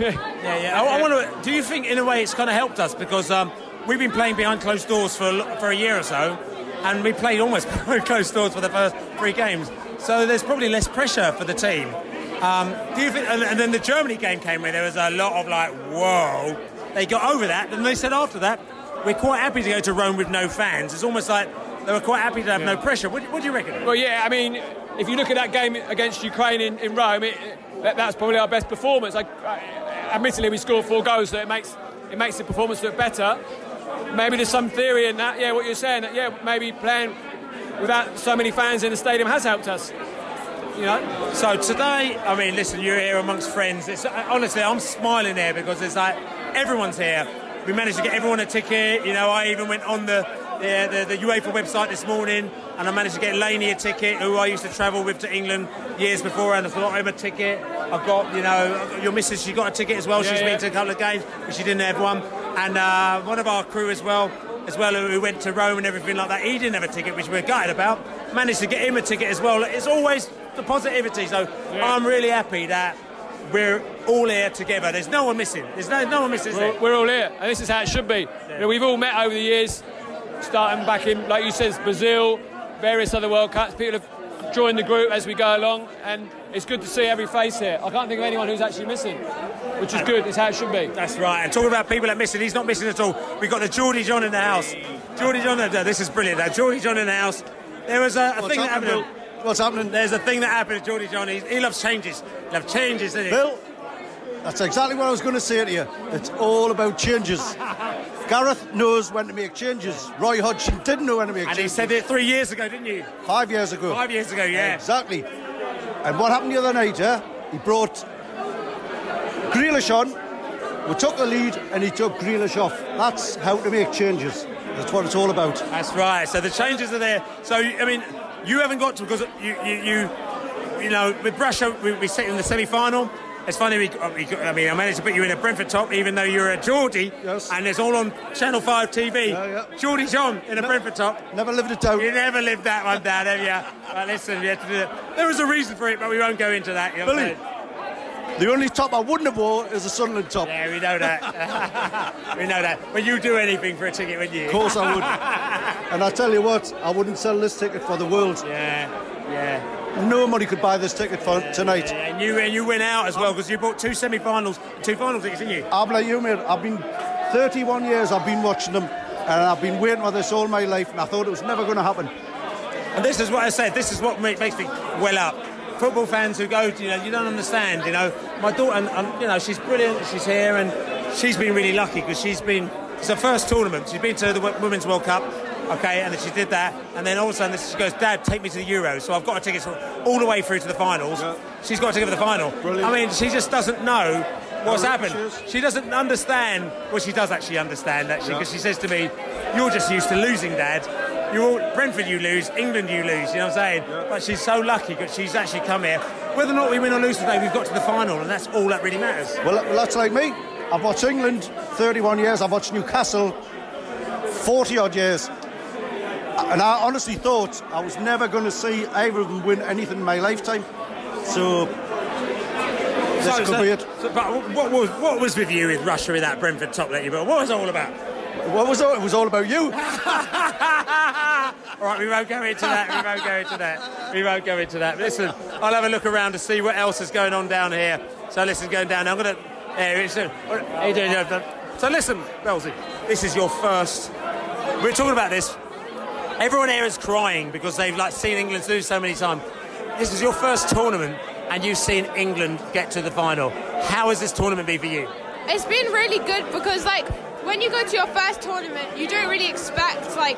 Yeah, yeah. I, I want to. Do you think, in a way, it's kind of helped us because um, we've been playing behind closed doors for for a year or so, and we played almost behind closed doors for the first three games. So there's probably less pressure for the team. Um, do you think? And, and then the Germany game came where there was a lot of like, whoa. They got over that, and they said after that, we're quite happy to go to Rome with no fans. It's almost like they were quite happy to have no pressure. What, what do you reckon? Well, yeah, I mean, if you look at that game against Ukraine in, in Rome, it, that, that's probably our best performance. Like, uh, admittedly, we scored four goals, so it makes it makes the performance look better. Maybe there's some theory in that. Yeah, what you're saying. That, yeah, maybe playing without so many fans in the stadium has helped us. You know. So today, I mean, listen, you're here amongst friends. It's, uh, honestly, I'm smiling here because it's like everyone's here. We managed to get everyone a ticket. You know, I even went on the the, the, the UEFA website this morning and I managed to get Laney a ticket, who I used to travel with to England years before, and I got him a ticket. I've got, you know, your missus, she got a ticket as well. Yeah, She's yeah. been to a couple of games, but she didn't have one. And uh, one of our crew as well, as well, who went to Rome and everything like that, he didn't have a ticket, which we're gutted about. Managed to get him a ticket as well. It's always the positivity. So I'm really happy that we're all here together. There's no one missing. There's no, no one missing. We're, we're all here, and this is how it should be. You know, we've all met over the years, starting back in, like you said, Brazil, various other World Cups. People have joined the group as we go along, and it's good to see every face here. I can't think of anyone who's actually missing, which is good. It's how it should be. That's right. And talking about people that missing, he's not missing at all. We've got the Geordie John in the house. Geordie John, uh, this is brilliant. Uh, Geordie John in the house. There was a, a What's thing that happening, happened. What's happening? There's a thing that happened to Geordie John. He, he loves changes. He loves changes, doesn't he? Bill, that's exactly what I was going to say to you. It's all about changes. Gareth knows when to make changes. Roy Hodgson didn't know when to make changes. And he said it three years ago, didn't you? Five years ago. Five years ago, yeah. Exactly. And what happened the other night, eh? He brought Grealish on, we took the lead, and he took Grealish off. That's how to make changes. That's what it's all about. That's right. So the changes are there. So I mean, you haven't got to because you you you, you know with Russia we, we sit in the semi-final. It's funny. We, uh, we, I mean, I managed to put you in a Brentford top, even though you're a Geordie, and it's all on Channel Five TV. Geordie John in a Brentford top. Never lived it down. You never lived that one down, have you? Well, listen, we had to do it. There was a reason for it, but we won't go into that. You know Billy, the only top I wouldn't have wore is a Sunderland top. Yeah, we know that. we know that. But you do anything for a ticket, wouldn't you? Of course I would. and I tell you what, I wouldn't sell this ticket for the world. Yeah, yeah. Nobody could buy this ticket for tonight. And you and you went out as well because you bought two semi-finals, two final tickets, didn't you? I'm like you, mate. I've been 31 years. I've been watching them, and I've been waiting for this all my life, and I thought it was never going to happen. And this is what I said. This is what makes me well up. Football fans who go, you know, you don't understand. You know, my daughter, and, and you know, she's brilliant. She's here, and she's been really lucky because she's been. It's her first tournament. She's been to the Women's World Cup. Okay, and then she did that, and then all of a sudden she goes, "Dad, take me to the Euros." So I've got tickets for- all the way through to the finals. She's got a ticket for the final. I mean, she just doesn't know what's How happened. She doesn't understand. Well, she does actually understand actually because she says to me, "You're just used to losing, Dad. You all, Brentford, you lose. England, you lose." You know what I'm saying? But she's so lucky because she's actually come here. Whether or not we win or lose today, we've got to the final, and that's all that really matters. Well, well, that's like me. I've watched England 31 years. I've watched Newcastle 40 odd years. And I honestly thought I was never going to see either of them win anything in my lifetime. So, this So- could so- be it. so- but what was what was with you with Russia with that Brentford top that you built? What was it all about? What was it? It was all about you. All right, we won't go into that. We won't go into that. We won't go into that. Listen, I'll have a look around to see what else is going on down here. So listen, going down. I'm going to. Yeah, it's, uh, what are you doing? So listen, Belzy, this is your first. We're talking about this. Everyone here is crying because they've like seen England lose so many times. This is your first tournament, and you've seen England get to the final. How has this tournament been for you? It's been really good because, like, when you go to your first tournament, you don't really expect like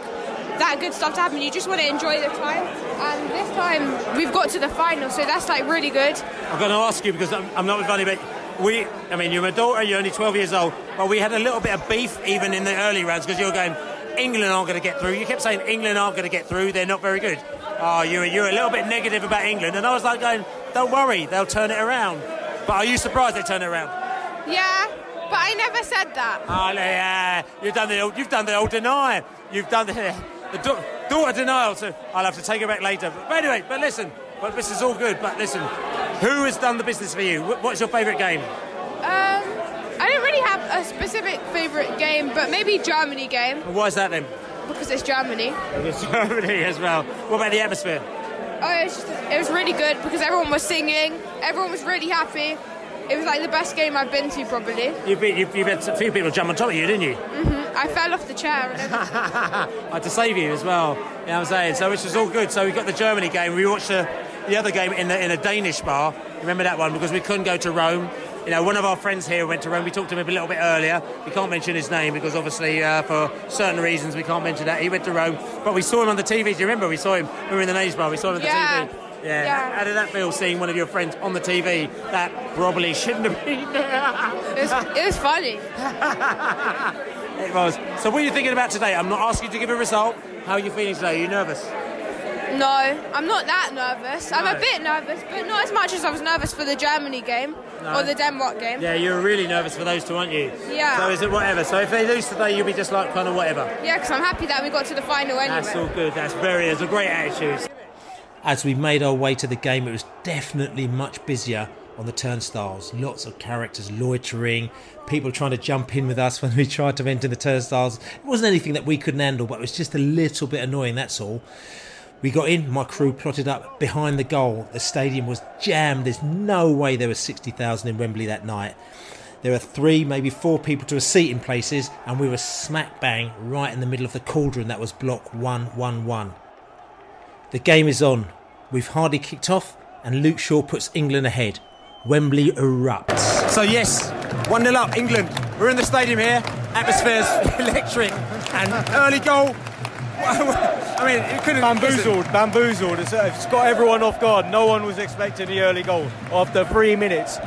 that good stuff to happen. You just want to enjoy the time. And this time we've got to the final, so that's like really good. I'm going to ask you because I'm, I'm not with but we, I mean, you're my daughter, you're only 12 years old, but we had a little bit of beef even in the early rounds because you were going, England aren't going to get through. You kept saying England aren't going to get through, they're not very good. Oh, you were, you were a little bit negative about England, and I was like going, don't worry, they'll turn it around. But are you surprised they turn it around? Yeah, but I never said that. Oh, yeah, you've done the old, you've done the old deny. You've done the, the da- daughter denial. So I'll have to take it back later. But anyway, but listen, but this is all good. But listen, who has done the business for you? What's your favourite game? Um, I don't really have a specific favourite game, but maybe Germany game why is that then? because it's Germany. It's Germany as well. What about the atmosphere? Oh, it was, just, it was really good because everyone was singing, everyone was really happy. It was like the best game I've been to, probably. You've, been, you've, you've had a few people jump on top of you, didn't you? hmm I fell off the chair. I had to save you as well. You know what I'm saying? So which was all good. So we got the Germany game. We watched the, the other game in, the, in a Danish bar. Remember that one? Because we couldn't go to Rome. You know, one of our friends here went to Rome. We talked to him a little bit earlier. We can't mention his name because obviously uh, for certain reasons we can't mention that. He went to Rome. But we saw him on the TV. Do you remember? We saw him. We were in the Danish bar. We saw him on the Yeah. TV. Yeah. yeah. How did that feel seeing one of your friends on the TV that probably shouldn't have been there? It was, it was funny. It was. So what are you thinking about today? I'm not asking you to give a result. How are you feeling today? Are you nervous? No, I'm not that nervous. I'm a bit nervous, but not as much as I was nervous for the Germany game No. or the Denmark game. Yeah, you're really nervous for those two, aren't you? Yeah. So is it whatever? So if they lose today, you'll be just like kind of whatever. Yeah, because I'm happy that we got to the final anyway. That's all good. That's very. It's a great attitude. As we made our way to the game, it was definitely much busier on the turnstiles. Lots of characters loitering, people trying to jump in with us when we tried to enter the turnstiles. It wasn't anything that we couldn't handle, but it was just a little bit annoying, that's all. We got in, my crew plotted up behind the goal. The stadium was jammed. There's no way there was 60,000 in Wembley that night. There were three, maybe four people to a seat in places, and we were smack bang right in the middle of the cauldron that was block 111. The game is on. We've hardly kicked off, and Luke Shaw puts England ahead. Wembley erupts. So yes, one 0 up, England. We're in the stadium here. Atmosphere's electric, and early goal. I mean, it couldn't bamboozled, bamboozled. It's, uh, it's got everyone off guard. No one was expecting the early goal after three minutes.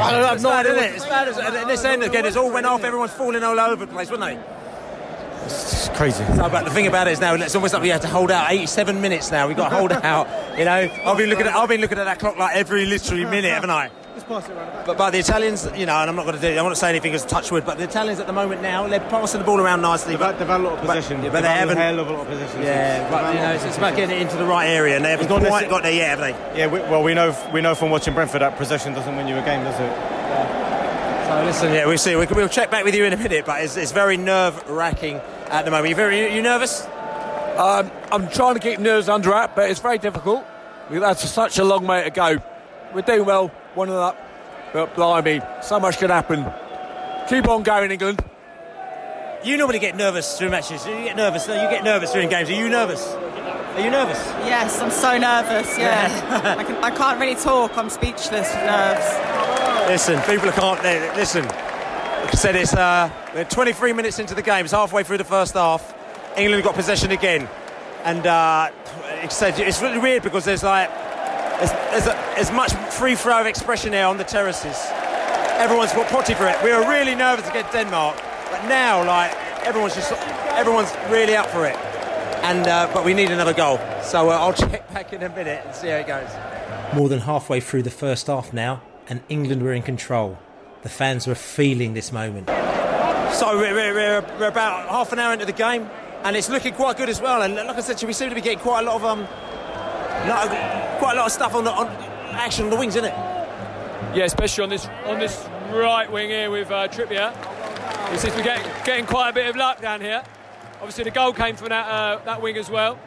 I don't know, it's bad, isn't it? It's bad. At at this end again, it's all went off. Everyone's falling all over the place, wasn't they? It's crazy. No, but the thing about it is now it's almost like we have to hold out 87 minutes now. We've got to hold out. You know, I've been looking at I've been looking at that clock like every literally minute, haven't I? But, but the Italians, you know, and I'm not going to do, I won't say anything as touch wood, but the Italians at the moment now, they're passing the ball around nicely. But, they've had a lot of possession. But, but they haven't. hell of a lot of possession. Yeah, but you know, it's, it's about getting it into the right area, and they haven't quite necess- got there yet, have they? Yeah, we, well, we know we know from watching Brentford that possession doesn't win you a game, does it? Yeah. So listen, yeah, we'll see. We- We'll check back with you in a minute, but it's, it's very nerve wracking at the moment. You very, you nervous? Um, I'm trying to keep nerves under wrap, but it's very difficult. We've such a long way to go. We're doing well, one and up, but blimey, so much could happen. Keep on going, England. You normally get nervous through matches. You get nervous. You get nervous during games. Are you nervous? Are you nervous? Yes, I'm so nervous. Yeah, I, can, I can't really talk. I'm speechless with nerves. Listen, people can't. they- Listen, like I said, it's uh, we're 23 minutes into the game. It's halfway through the first half. England got possession again, and uh, like I said, it's really weird because there's like there's, there's a, as much free flow of expression here on the terraces. Everyone's got potty for it. We were really nervous against Denmark, but now like everyone's just everyone's really up for it. And uh, but we need another goal, so uh, I'll check back in a minute and see how it goes. More than halfway through the first half now, and England were in control. The fans were feeling this moment. So we're, we're, we're, we're about half an hour into the game, and it's looking quite good as well. And like I said, we seem to be getting quite a lot of um, lot of- quite a lot of stuff on the on action on the wings, isn't it? Yeah, especially on this on this right wing here with uh, Trippier. He seems to be getting, getting quite a bit of luck down here. Obviously, the goal came from that uh, that wing as well.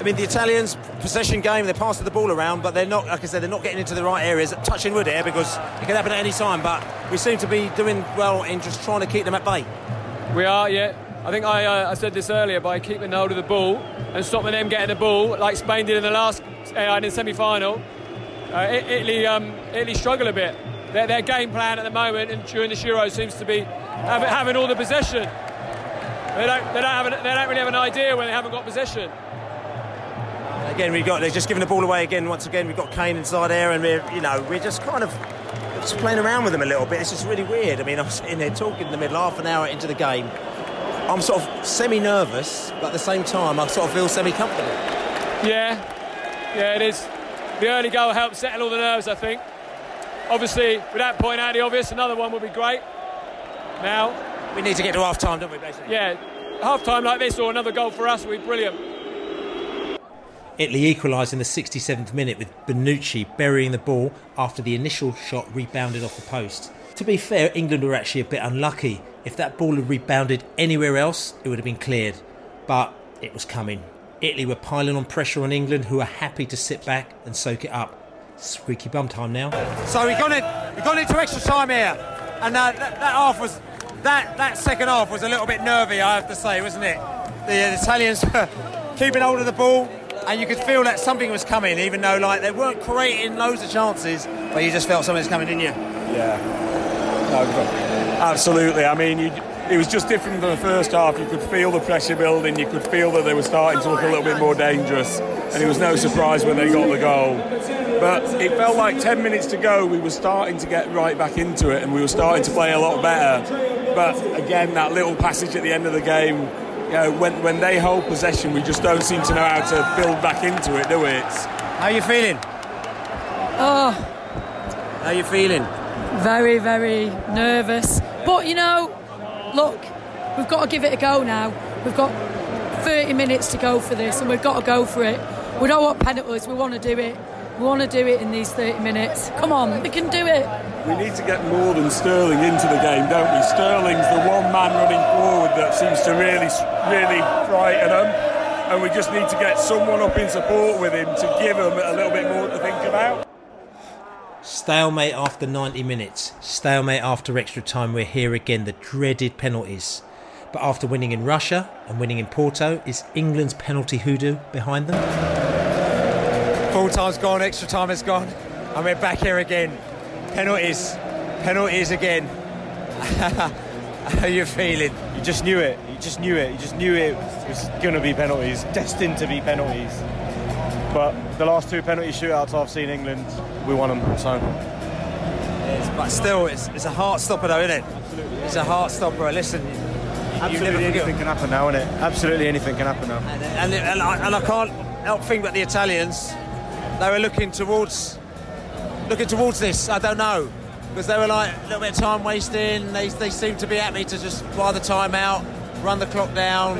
I mean, the Italians possession game, they're passing the ball around, but they're not, like I said, they're not getting into the right areas. Touching wood here because it can happen at any time. But we seem to be doing well in just trying to keep them at bay. We are, yeah. I think I, uh, I said this earlier by keeping hold of the ball and stopping them getting the ball, like Spain did in the last uh, in the semi-final. Uh, Italy, um, Italy struggle a bit. Their, their game plan at the moment and during this Euro seems to be having, having all the possession. They don't, they don't, an, they don't really have an idea when they haven't got possession. Again, we've got they're just giving the ball away again. Once again, we've got Kane inside there, and we're you know we're just kind of just playing around with them a little bit. It's just really weird. I mean, I'm sitting there talking in the middle, half an hour into the game. I'm sort of semi-nervous, but at the same time, I sort of feel semi-comfortable. Yeah, yeah, it is. The early goal helped settle all the nerves, I think. Obviously, without pointing out the obvious, another one would be great. Now, we need to get to half time, don't we, basically? Yeah, half time like this or another goal for us would be brilliant. Italy equalised in the 67th minute with Bonucci burying the ball after the initial shot rebounded off the post. To be fair, England were actually a bit unlucky. If that ball had rebounded anywhere else, it would have been cleared. But it was coming. Italy were piling on pressure on England, who were happy to sit back and soak it up. Squeaky bum time now. So we've gone, in, we've gone into extra time here, and uh, that, that half was that that second half was a little bit nervy, I have to say, wasn't it? The, the Italians were keeping hold of the ball, and you could feel that something was coming, even though like they weren't creating loads of chances, but you just felt something was coming, didn't you? Yeah, no, absolutely. I mean, you, it was just different from the first half. You could feel the pressure building. You could feel that they were starting to look a little bit more dangerous, and it was no surprise when they got the goal. But it felt like 10 minutes to go, we were starting to get right back into it, and we were starting to play a lot better. But again, that little passage at the end of the game, you know, when when they hold possession, we just don't seem to know how to build back into it, do we? It's, How you feeling? Oh, How are you feeling? Very, very nervous. But you know, look, we've got to give it a go now. We've got 30 minutes to go for this, and we've got to go for it. We don't want penalties. We want to do it. We want to do it in these 30 minutes. Come on, we can do it. we need to get more than Sterling into the game, don't we? Sterling's the one man running forward that seems to really, really frighten them. And we just need to get someone up in support with him to give them a little bit more to think about. Stalemate after 90 minutes. Stalemate after extra time. We're here again. The dreaded penalties. But after winning in Russia and winning in Porto, is England's penalty hoodoo behind them? Full time's gone, extra time is gone, and we're back here again. Penalties, penalties again. How are you feeling? You just knew it. You just knew it. You just knew it was going to be penalties, destined to be penalties. But the last two penalty shootouts I've seen England, we won them. So but still, it's, it's a heart stopper, though, isn't it? Absolutely. It's a heart stopper. Listen, absolutely anything can happen now, isn't it? Absolutely anything can happen now. And, and, I, and I can't help think that the Italians, they were looking towards, looking towards this. I don't know because they were like a little bit of time wasting. They, they seemed to be at me to just buy the time out, run the clock down,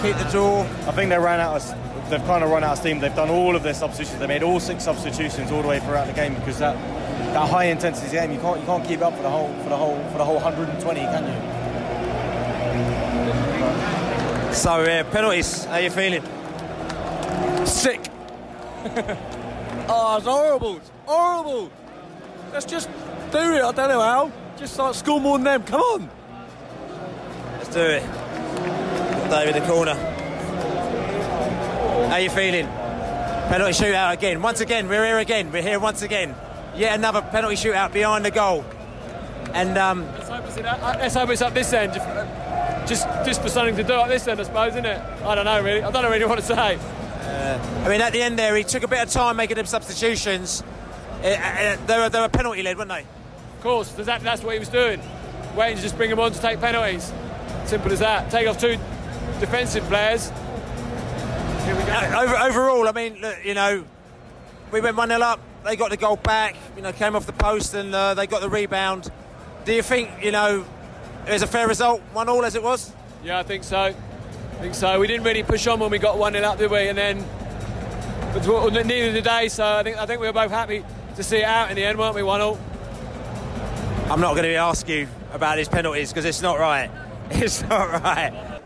keep the draw. I think they ran out of. They've kind of run out of steam. They've done all of their substitutions. They made all six substitutions all the way throughout the game because that that high intensity game you can't you can't keep up for the whole for the whole for the whole 120, can you? So uh, penalties. How you feeling? Sick. oh, it's horrible. It's horrible. Let's just do it. I don't know how. Just like score more than them. Come on. Let's do it. Dave in the corner. How you feeling? Penalty shootout again. Once again, we're here again. We're here once again. Yet another penalty shootout behind the goal. And um, Let's hope it's, in, uh, let's hope it's up this end. Just, just for something to do at this end, I suppose, isn't it? I don't know really. I don't know really what to say. I mean, at the end there, he took a bit of time making them substitutions. Uh, uh, they, were, they were penalty led, weren't they? Of course, that, that's what he was doing. Waiting to just bring them on to take penalties. Simple as that. Take off two defensive players. Over, overall, I mean, look, you know, we went 1 0 up, they got the goal back, you know, came off the post and uh, they got the rebound. Do you think, you know, it was a fair result, 1 all as it was? Yeah, I think so. I think so. We didn't really push on when we got one 0 up, did we? And then, but neither did they. So I think I think we were both happy to see it out in the end, weren't we? One all. I'm not going to ask you about these penalties because it's not right. It's not right.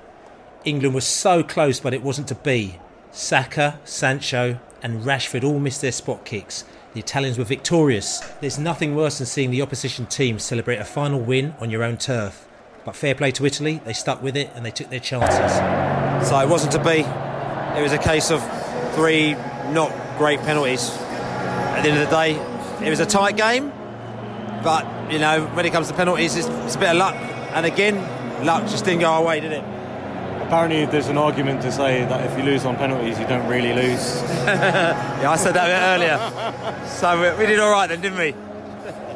England was so close, but it wasn't to be. Saka, Sancho, and Rashford all missed their spot kicks. The Italians were victorious. There's nothing worse than seeing the opposition team celebrate a final win on your own turf. But fair play to Italy, they stuck with it and they took their chances. So it wasn't to be. It was a case of three not great penalties. At the end of the day, it was a tight game. But, you know, when it comes to penalties, it's, it's a bit of luck. And again, luck just didn't go our way, did it? Apparently there's an argument to say that if you lose on penalties, you don't really lose. yeah, I said that a bit earlier. So we, we did all right then, didn't we?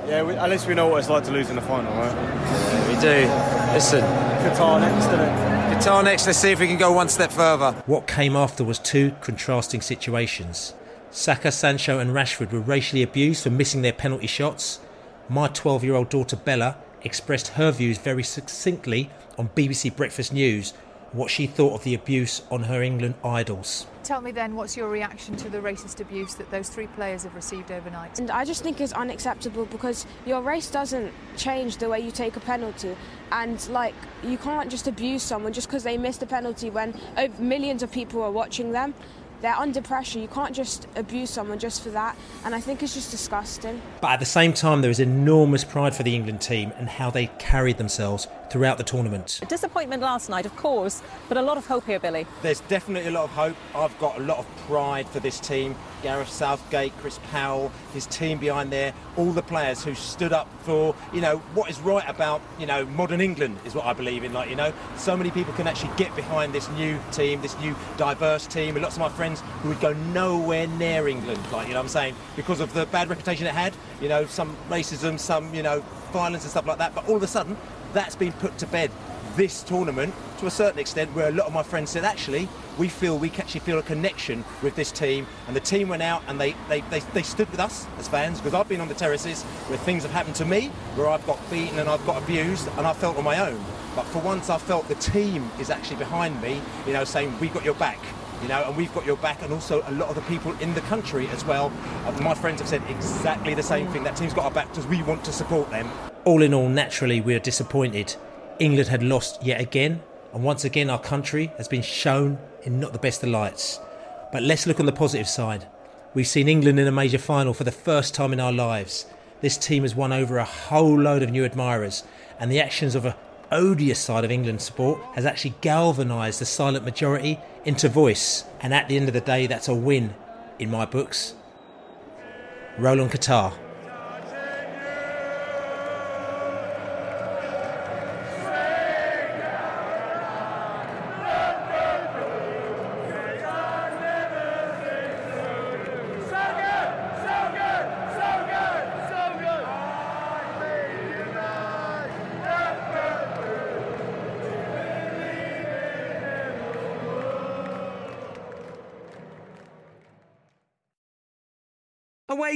Yeah, we, at least we know what it's like to lose in the final, right? Yeah, we do. Listen. Qatar next, isn't it? Qatar next, let's see if we can go one step further. What came after was two contrasting situations. Saka, Sancho, and Rashford were racially abused for missing their penalty shots. My 12 year old daughter Bella expressed her views very succinctly on BBC Breakfast News what she thought of the abuse on her England idols. Tell me then, what's your reaction to the racist abuse that those three players have received overnight? And I just think it's unacceptable because your race doesn't change the way you take a penalty. And, like, you can't just abuse someone just because they missed a penalty when oh, millions of people are watching them they're under pressure. You can't just abuse someone just for that. And I think it's just disgusting. But at the same time, there is enormous pride for the England team and how they carried themselves throughout the tournament. A disappointment last night, of course, but a lot of hope here, Billy. There's definitely a lot of hope. I've got a lot of pride for this team. Gareth Southgate, Chris Powell, his team behind there, all the players who stood up for, you know, what is right about, you know, modern England is what I believe in. Like, you know, so many people can actually get behind this new team, this new diverse team. And lots of my friends who would go nowhere near England, like, you know what I'm saying, because of the bad reputation it had, you know, some racism, some, you know, violence and stuff like that. But all of a sudden, that's been put to bed this tournament to a certain extent where a lot of my friends said actually we feel we actually feel a connection with this team. And the team went out and they, they, they, they stood with us as fans because I've been on the terraces where things have happened to me where I've got beaten and I've got abused and I felt on my own. But for once I felt the team is actually behind me you know saying we got your back you know, and we've got your back, and also a lot of the people in the country as well. Uh, my friends have said exactly the same thing. That team's got our back because we want to support them. All in all, naturally, we are disappointed. England had lost yet again, and once again, our country has been shown in not the best of lights. But let's look on the positive side. We've seen England in a major final for the first time in our lives. This team has won over a whole load of new admirers, and the actions of a odious side of England sport has actually galvanised the silent majority into voice. And at the end of the day, that's a win in my books. Roland Qatar.